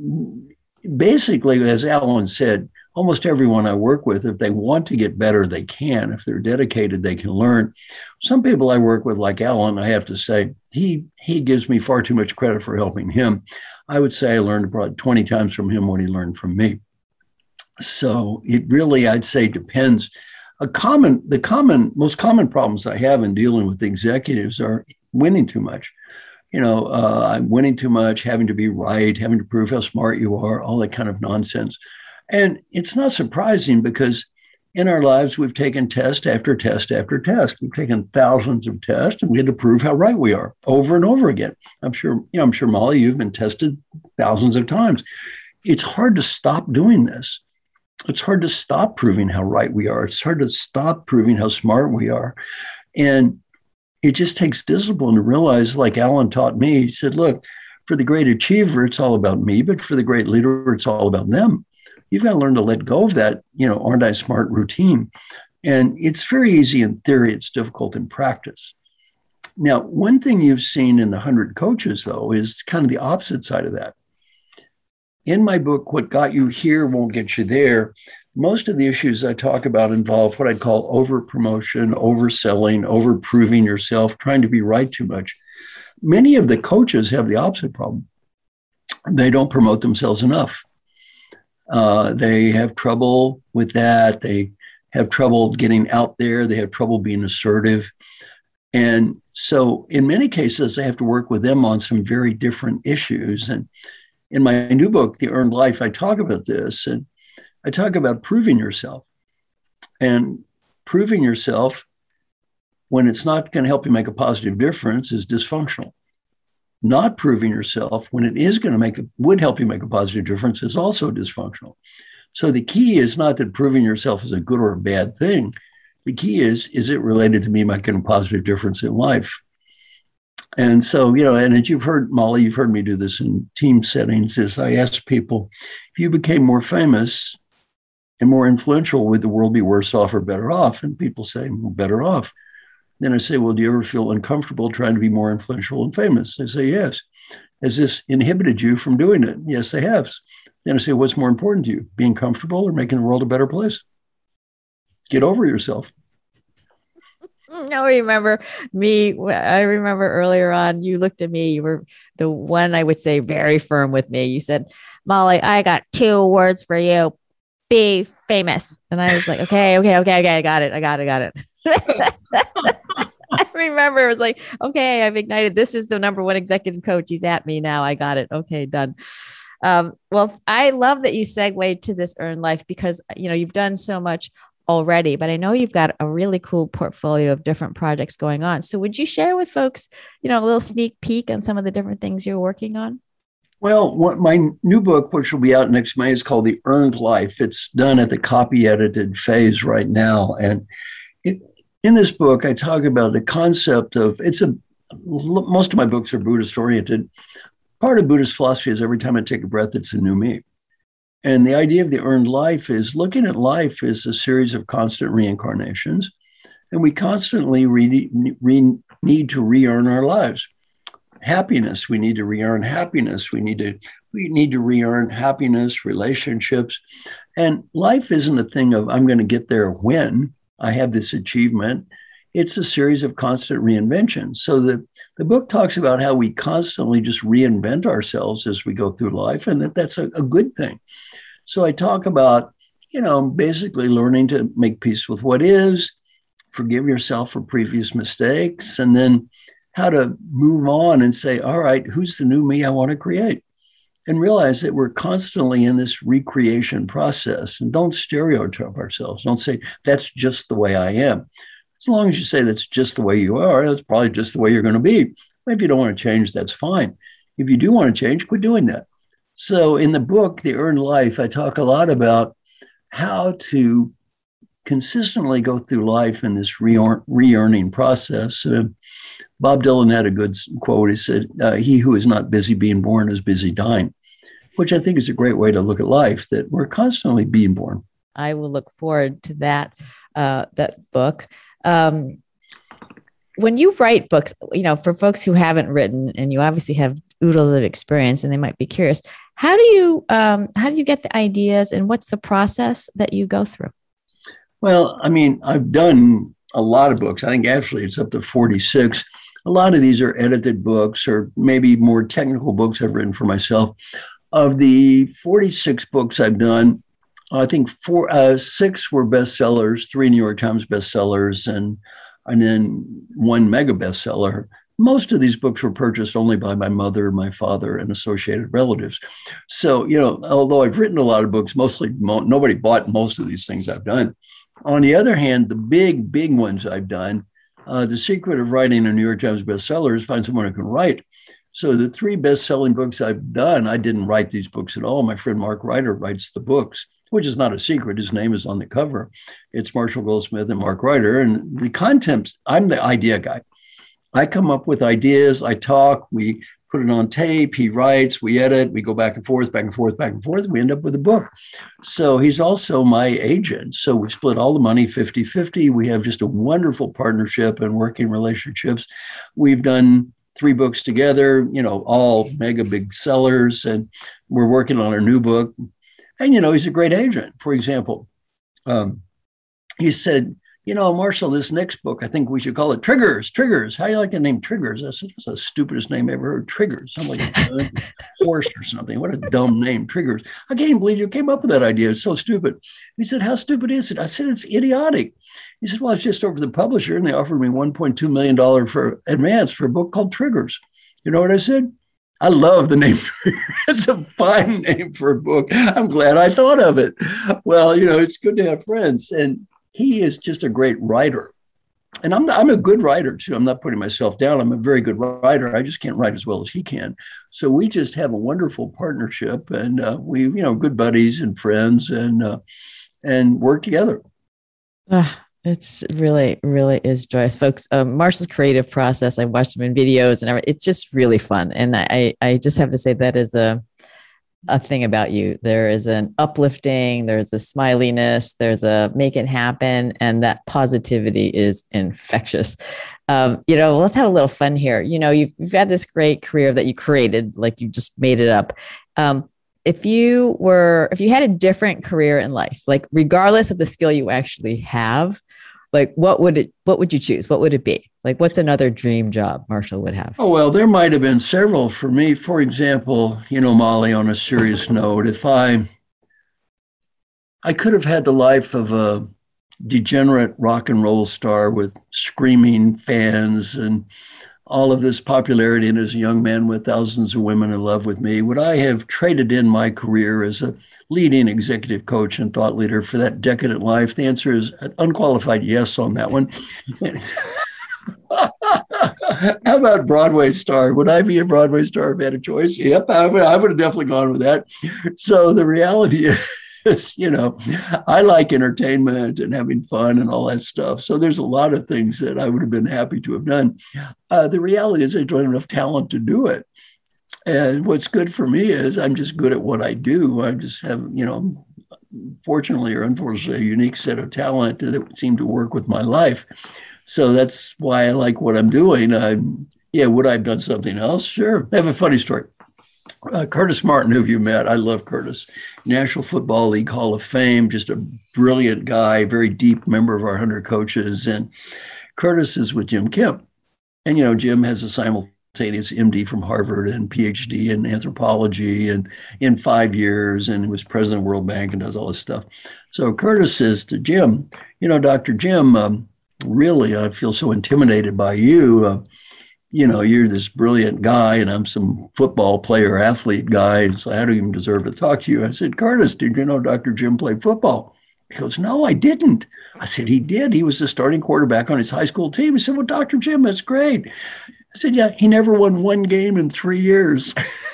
basically, as Alan said, almost everyone I work with, if they want to get better, they can. If they're dedicated, they can learn. Some people I work with, like Alan, I have to say, he he gives me far too much credit for helping him. I would say I learned about 20 times from him what he learned from me. So it really, I'd say, depends a common the common most common problems i have in dealing with executives are winning too much. You know uh, i'm winning too much having to be right having to prove how smart you are all that kind of nonsense. And it's not surprising because in our lives we've taken test after test after test. We've taken thousands of tests and we had to prove how right we are over and over again. I'm sure you know i'm sure molly you've been tested thousands of times. It's hard to stop doing this it's hard to stop proving how right we are. It's hard to stop proving how smart we are. And it just takes discipline to realize, like Alan taught me, he said, look, for the great achiever, it's all about me, but for the great leader, it's all about them. You've got to learn to let go of that, you know, aren't I smart routine. And it's very easy in theory, it's difficult in practice. Now, one thing you've seen in the 100 coaches, though, is kind of the opposite side of that in my book, What Got You Here Won't Get You There, most of the issues I talk about involve what I'd call over promotion, overselling, over proving yourself, trying to be right too much. Many of the coaches have the opposite problem. They don't promote themselves enough. Uh, they have trouble with that. They have trouble getting out there. They have trouble being assertive. And so, in many cases, I have to work with them on some very different issues. And in my new book, The Earned Life, I talk about this and I talk about proving yourself. And proving yourself when it's not going to help you make a positive difference is dysfunctional. Not proving yourself when it is going to make a, would help you make a positive difference is also dysfunctional. So the key is not that proving yourself is a good or a bad thing. The key is, is it related to me making a positive difference in life? And so, you know, and as you've heard, Molly, you've heard me do this in team settings, is I ask people, if you became more famous and more influential, would the world be worse off or better off? And people say, well, better off. Then I say, well, do you ever feel uncomfortable trying to be more influential and famous? They say, yes. Has this inhibited you from doing it? Yes, they have. Then I say, what's more important to you, being comfortable or making the world a better place? Get over yourself. No, I remember me. I remember earlier on, you looked at me. You were the one I would say very firm with me. You said, Molly, I got two words for you be famous. And I was like, okay, okay, okay, okay, I got it. I got it. I got it. I remember it was like, okay, I've ignited. This is the number one executive coach. He's at me now. I got it. Okay, done. Um, well, I love that you segued to this earn life because you know you've done so much already, but I know you've got a really cool portfolio of different projects going on. So would you share with folks, you know, a little sneak peek on some of the different things you're working on? Well, what, my new book, which will be out next May, is called The Earned Life. It's done at the copy edited phase right now. And it, in this book, I talk about the concept of it's a most of my books are Buddhist oriented. Part of Buddhist philosophy is every time I take a breath, it's a new me. And the idea of the earned life is looking at life as a series of constant reincarnations. And we constantly re- re- need to re earn our lives. Happiness, we need to re earn happiness. We need to we need to re earn happiness, relationships. And life isn't a thing of, I'm going to get there when I have this achievement. It's a series of constant reinventions. So the, the book talks about how we constantly just reinvent ourselves as we go through life, and that that's a, a good thing. So I talk about, you know, basically learning to make peace with what is, forgive yourself for previous mistakes, and then how to move on and say, all right, who's the new me I want to create? And realize that we're constantly in this recreation process. And don't stereotype ourselves. Don't say, that's just the way I am. As long as you say that's just the way you are, that's probably just the way you're going to be. But If you don't want to change, that's fine. If you do want to change, quit doing that. So in the book, The Earned Life, I talk a lot about how to consistently go through life in this re earning process. Uh, Bob Dylan had a good quote. He said, uh, He who is not busy being born is busy dying, which I think is a great way to look at life, that we're constantly being born. I will look forward to that, uh, that book. Um, when you write books, you know, for folks who haven't written, and you obviously have oodles of experience, and they might be curious, how do you um, how do you get the ideas, and what's the process that you go through? Well, I mean, I've done a lot of books. I think actually it's up to forty six. A lot of these are edited books, or maybe more technical books I've written for myself. Of the forty six books I've done, I think four, uh, six were bestsellers, three New York Times bestsellers, and and then one mega bestseller. Most of these books were purchased only by my mother, my father, and associated relatives. So, you know, although I've written a lot of books, mostly mo- nobody bought most of these things I've done. On the other hand, the big, big ones I've done, uh, the secret of writing a New York Times bestseller is find someone who can write. So the three best-selling books I've done, I didn't write these books at all. My friend Mark Reiter writes the books which is not a secret. His name is on the cover. It's Marshall Goldsmith and Mark Reiter. And the contents, I'm the idea guy. I come up with ideas, I talk, we put it on tape, he writes, we edit, we go back and forth, back and forth, back and forth, we end up with a book. So he's also my agent. So we split all the money 50 50. We have just a wonderful partnership and working relationships. We've done three books together, you know, all mega big sellers, and we're working on a new book and, you know, he's a great agent. For example, um, he said, you know, Marshall, this next book, I think we should call it Triggers. Triggers. How do you like the name Triggers? I said, it's the stupidest name I ever heard. Triggers. Some like horse or something. What a dumb name, Triggers. I can't believe you came up with that idea. It's so stupid. He said, How stupid is it? I said, It's idiotic. He said, Well, it's just over the publisher, and they offered me $1.2 million for advance for a book called Triggers. You know what I said? I love the name. it's a fine name for a book. I'm glad I thought of it. Well, you know, it's good to have friends. And he is just a great writer. And I'm, I'm a good writer too. I'm not putting myself down. I'm a very good writer. I just can't write as well as he can. So we just have a wonderful partnership, and uh, we, you know, good buddies and friends, and uh, and work together. Uh, it's really, really is joyous, folks. Um, Marshall's creative process. I watched him in videos, and everything. it's just really fun. And I, I just have to say that is a a thing about you. There is an uplifting, there's a smiliness, there's a make it happen, and that positivity is infectious. Um, you know, let's have a little fun here. You know, you've, you've had this great career that you created, like you just made it up. Um, if you were, if you had a different career in life, like regardless of the skill you actually have, like what would it what would you choose? What would it be? Like what's another dream job marshall would have? Oh well there might have been several for me. For example you know molly on a serious note if i i could have had the life of a degenerate rock and roll star with screaming fans and all of this popularity and as a young man with thousands of women in love with me would i have traded in my career as a leading executive coach and thought leader for that decadent life? The answer is an unqualified yes on that one. How about Broadway star? Would I be a Broadway star if I had a choice? Yep, I would, I would have definitely gone with that. So the reality is, you know, I like entertainment and having fun and all that stuff. So there's a lot of things that I would have been happy to have done. Uh, the reality is, I don't have enough talent to do it. And what's good for me is I'm just good at what I do. I just have, you know, fortunately or unfortunately, a unique set of talent that seem to work with my life. So that's why I like what I'm doing. I'm, yeah, would I have done something else? Sure. I have a funny story. Uh, Curtis Martin, who you met, I love Curtis, National Football League Hall of Fame, just a brilliant guy, very deep member of our 100 coaches. And Curtis is with Jim Kim. And, you know, Jim has a simultaneous MD from Harvard and PhD in anthropology and in five years and was president of World Bank and does all this stuff. So Curtis says to Jim, you know, Dr. Jim, um, really, I feel so intimidated by you. Uh, you know, you're this brilliant guy, and I'm some football player, athlete guy. So I don't even deserve to talk to you. I said, Curtis, did you know Dr. Jim played football? He goes, No, I didn't. I said, He did. He was the starting quarterback on his high school team. He said, Well, Dr. Jim, that's great. I said, Yeah, he never won one game in three years.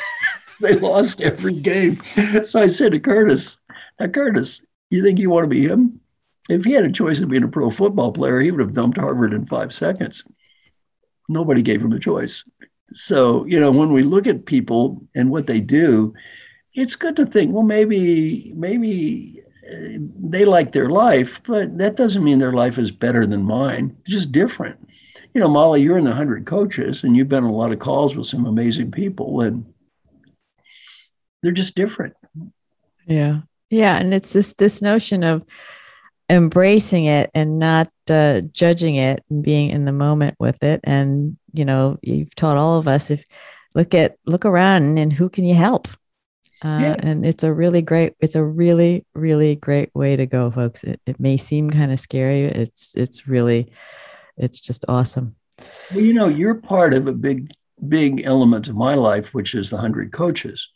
they lost every game. So I said to Curtis, Now, Curtis, you think you want to be him? If he had a choice of being a pro football player, he would have dumped Harvard in five seconds. Nobody gave him a choice. So, you know, when we look at people and what they do, it's good to think, well, maybe, maybe uh, they like their life, but that doesn't mean their life is better than mine. It's just different you know, Molly, you're in the 100 coaches and you've been on a lot of calls with some amazing people and they're just different. Yeah. Yeah. And it's this, this notion of embracing it and not uh, judging it and being in the moment with it. And, you know, you've taught all of us if look at, look around and who can you help? Uh, yeah. And it's a really great, it's a really, really great way to go, folks. It, it may seem kind of scary. It's, it's really, it's just awesome. Well, you know, you're part of a big, big element of my life, which is the hundred coaches.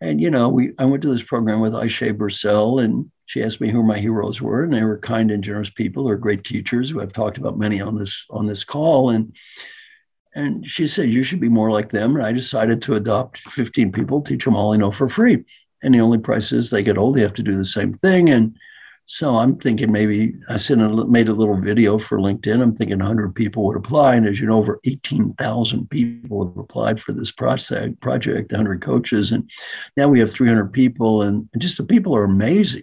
And you know, we I went to this program with Ayse Birsel, and she asked me who my heroes were, and they were kind and generous people. They're great teachers who I've talked about many on this on this call. And and she said you should be more like them. And I decided to adopt 15 people, teach them all I know for free. And the only price is they get old, they have to do the same thing. And so I'm thinking maybe I sent a, made a little video for LinkedIn. I'm thinking 100 people would apply, and as you know, over 18,000 people have applied for this project. Project 100 coaches, and now we have 300 people, and just the people are amazing.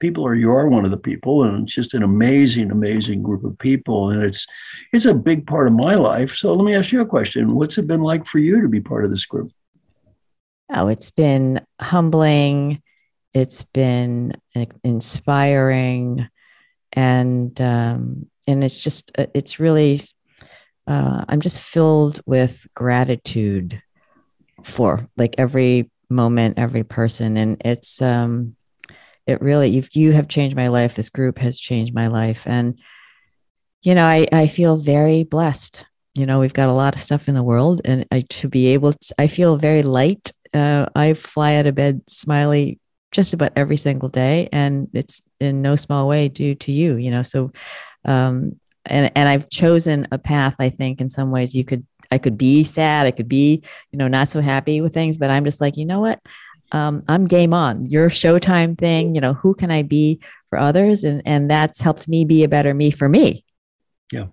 People or you are one of the people, and it's just an amazing, amazing group of people, and it's it's a big part of my life. So let me ask you a question: What's it been like for you to be part of this group? Oh, it's been humbling it's been inspiring and um, and it's just uh, it's really uh, i'm just filled with gratitude for like every moment every person and it's um it really if you have changed my life this group has changed my life and you know i i feel very blessed you know we've got a lot of stuff in the world and I, to be able to i feel very light uh, i fly out of bed smiley just about every single day. And it's in no small way due to you, you know. So, um, and, and I've chosen a path, I think, in some ways you could, I could be sad, I could be, you know, not so happy with things, but I'm just like, you know what? Um, I'm game on your showtime thing. You know, who can I be for others? And, and that's helped me be a better me for me. Yeah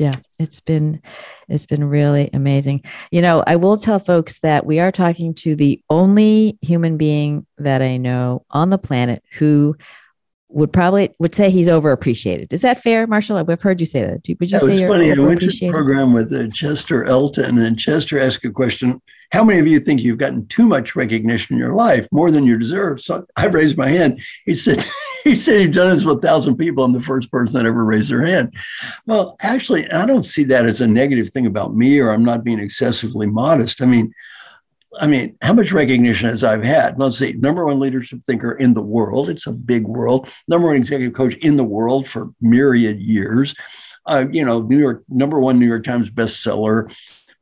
yeah it's been it's been really amazing you know i will tell folks that we are talking to the only human being that i know on the planet who would probably would say he's overappreciated. Is that fair, Marshall? I've heard you say that. Would you that say you're funny. I went to a program with uh, Chester Elton, and Chester asked a question: How many of you think you've gotten too much recognition in your life, more than you deserve? So I raised my hand. He said, "He said you've done this with a thousand people. I'm the first person that ever raised their hand." Well, actually, I don't see that as a negative thing about me, or I'm not being excessively modest. I mean, I mean, how much recognition has I've had? Let's see, number one leadership thinker in the world. It's a big world. Number one executive coach in the world for myriad years. Uh, you know, New York number one New York Times bestseller.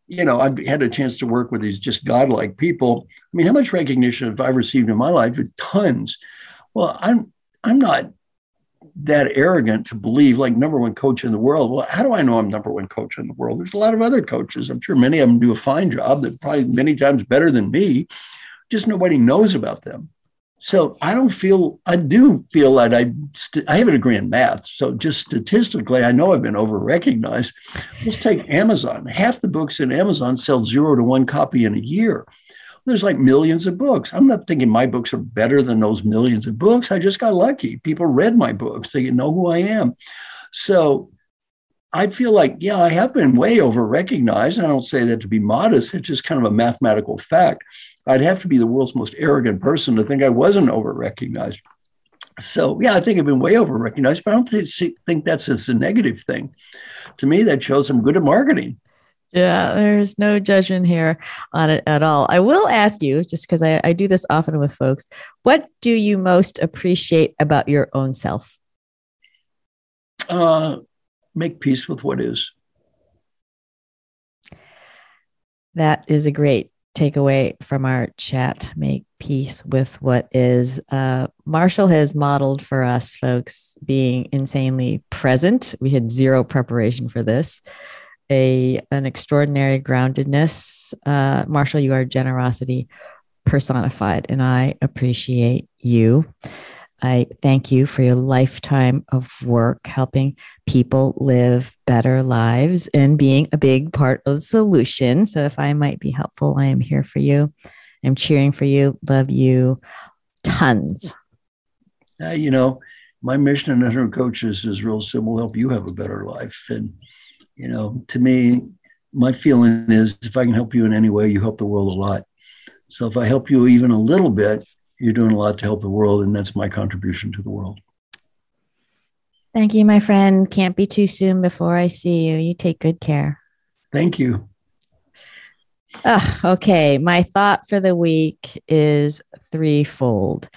You know, I've had a chance to work with these just godlike people. I mean, how much recognition have I received in my life? Tons. Well, I'm I'm not that arrogant to believe like number one coach in the world. Well, how do I know I'm number one coach in the world? There's a lot of other coaches. I'm sure many of them do a fine job that probably many times better than me. Just nobody knows about them. So I don't feel, I do feel that I, st- I have a degree in math. So just statistically, I know I've been over recognized. Let's take Amazon. Half the books in Amazon sell zero to one copy in a year there's like millions of books. I'm not thinking my books are better than those millions of books. I just got lucky. People read my books, they know who I am. So I feel like, yeah, I have been way over recognized. I don't say that to be modest, it's just kind of a mathematical fact. I'd have to be the world's most arrogant person to think I wasn't over recognized. So, yeah, I think I've been way over recognized, but I don't think, think that's a negative thing. To me, that shows I'm good at marketing. Yeah, there's no judgment here on it at all. I will ask you, just because I, I do this often with folks, what do you most appreciate about your own self? Uh, make peace with what is. That is a great takeaway from our chat. Make peace with what is. Uh, Marshall has modeled for us, folks, being insanely present. We had zero preparation for this a an extraordinary groundedness. Uh, Marshall, you are generosity personified, and I appreciate you. I thank you for your lifetime of work helping people live better lives and being a big part of the solution. So, if I might be helpful, I am here for you. I'm cheering for you. Love you tons. Uh, you know, my mission in 100 Coaches is real simple help you have a better life. And you know, to me, my feeling is if I can help you in any way, you help the world a lot. So if I help you even a little bit, you're doing a lot to help the world, and that's my contribution to the world. Thank you, my friend. Can't be too soon before I see you. You take good care. Thank you. Oh, okay. My thought for the week is threefold.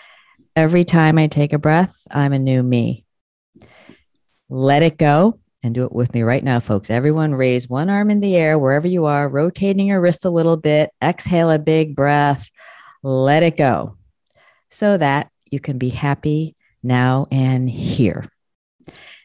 Every time I take a breath, I'm a new me. Let it go and do it with me right now, folks. Everyone raise one arm in the air wherever you are, rotating your wrist a little bit. Exhale a big breath. Let it go so that you can be happy now and here.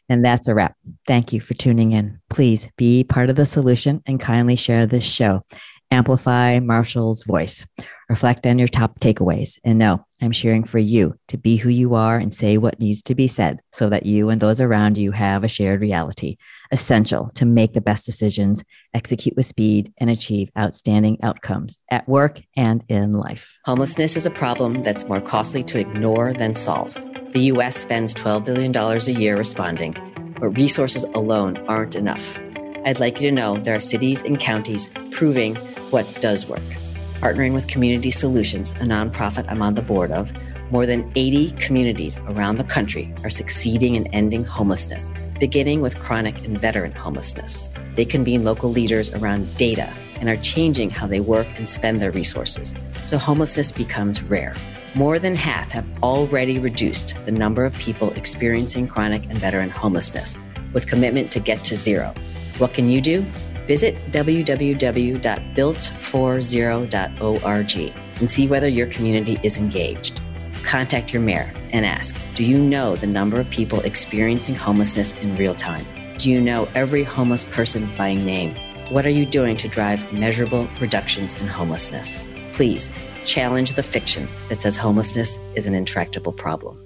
And that's a wrap. Thank you for tuning in. Please be part of the solution and kindly share this show. Amplify Marshall's voice. Reflect on your top takeaways. And know I'm sharing for you to be who you are and say what needs to be said so that you and those around you have a shared reality, essential to make the best decisions, execute with speed, and achieve outstanding outcomes at work and in life. Homelessness is a problem that's more costly to ignore than solve. The US spends $12 billion a year responding, but resources alone aren't enough. I'd like you to know there are cities and counties proving what does work. Partnering with Community Solutions, a nonprofit I'm on the board of, more than 80 communities around the country are succeeding in ending homelessness, beginning with chronic and veteran homelessness. They convene local leaders around data and are changing how they work and spend their resources, so homelessness becomes rare. More than half have already reduced the number of people experiencing chronic and veteran homelessness, with commitment to get to zero what can you do? Visit www.built40.org and see whether your community is engaged. contact your mayor and ask Do you know the number of people experiencing homelessness in real time? Do you know every homeless person by name? What are you doing to drive measurable reductions in homelessness? Please challenge the fiction that says homelessness is an intractable problem.